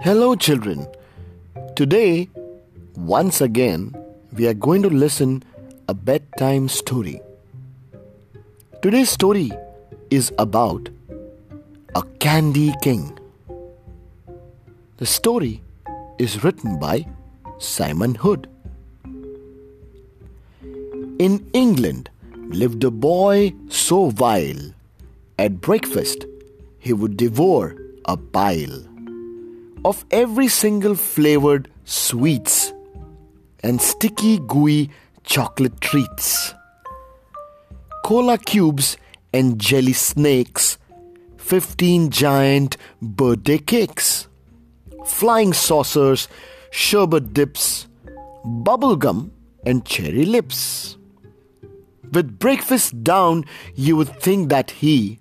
Hello, children. Today, once again, we are going to listen a bedtime story. Today's story is about a candy king. The story is written by Simon Hood. In England lived a boy so vile. At breakfast, he would devour a pile of every single flavored sweets and sticky gooey chocolate treats. Cola cubes and jelly snakes, 15 giant birthday cakes, flying saucers, sherbet dips, bubble gum, and cherry lips. With breakfast down, you would think that he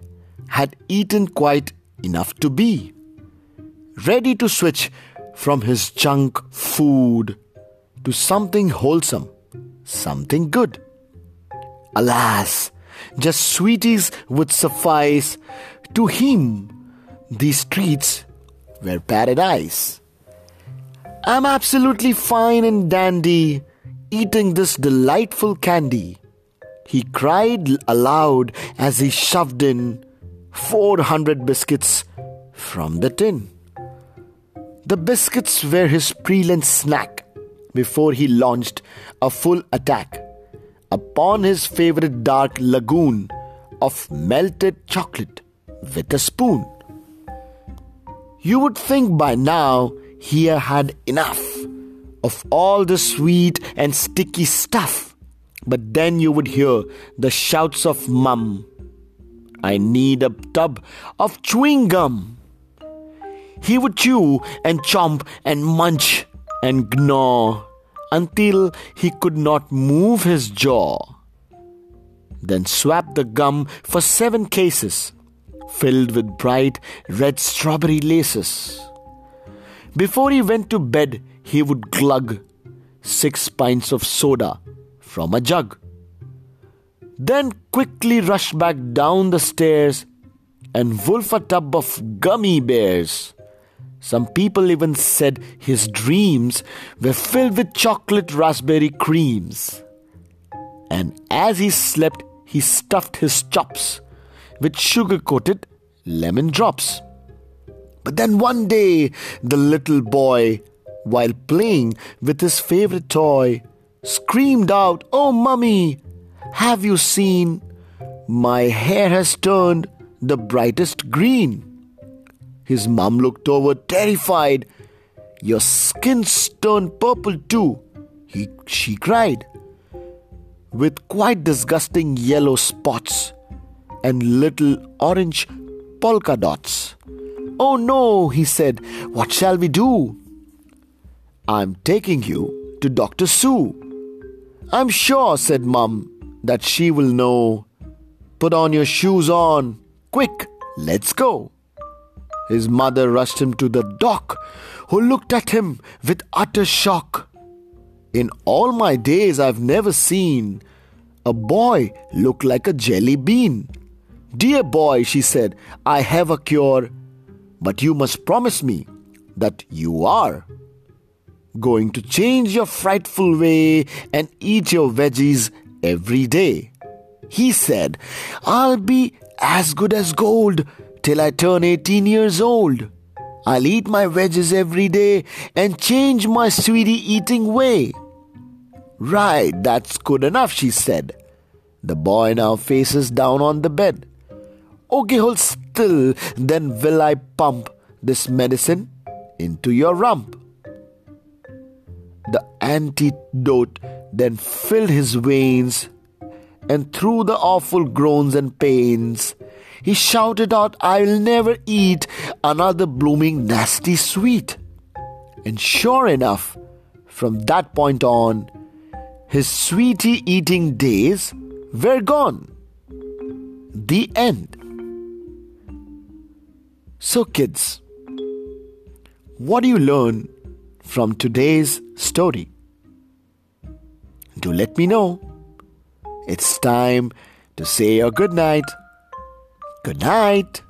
had eaten quite enough to be ready to switch from his junk food to something wholesome, something good. Alas, just sweeties would suffice. To him, these treats were paradise. I'm absolutely fine and dandy eating this delightful candy. He cried aloud as he shoved in 400 biscuits from the tin. The biscuits were his pre-Lent snack before he launched a full attack upon his favorite dark lagoon of melted chocolate with a spoon. You would think by now he had enough of all the sweet and sticky stuff, but then you would hear the shouts of Mum. I need a tub of chewing gum. He would chew and chomp and munch and gnaw until he could not move his jaw. Then swap the gum for seven cases filled with bright red strawberry laces. Before he went to bed, he would glug six pints of soda from a jug. Then quickly rush back down the stairs and wolf a tub of gummy bears. Some people even said his dreams were filled with chocolate raspberry creams. And as he slept, he stuffed his chops with sugar coated lemon drops. But then one day, the little boy, while playing with his favorite toy, screamed out, Oh, mummy, have you seen? My hair has turned the brightest green. His mum looked over, terrified. Your skin's turned purple too, he, she cried, with quite disgusting yellow spots and little orange polka dots. Oh no, he said, what shall we do? I'm taking you to Dr. Sue. I'm sure, said Mum, that she will know. Put on your shoes on. Quick, let's go. His mother rushed him to the doc, who looked at him with utter shock. In all my days, I've never seen a boy look like a jelly bean. Dear boy, she said, I have a cure, but you must promise me that you are going to change your frightful way and eat your veggies every day. He said, I'll be as good as gold till I turn 18 years old. I'll eat my veggies every day and change my sweetie eating way. Right, that's good enough, she said. The boy now faces down on the bed. Okay, hold still, then will I pump this medicine into your rump. The antidote then filled his veins, and through the awful groans and pains, he shouted out, I'll never eat another blooming nasty sweet. And sure enough, from that point on, his sweetie eating days were gone. The end. So, kids, what do you learn from today's story? Do let me know. It's time to say your good night. Good night.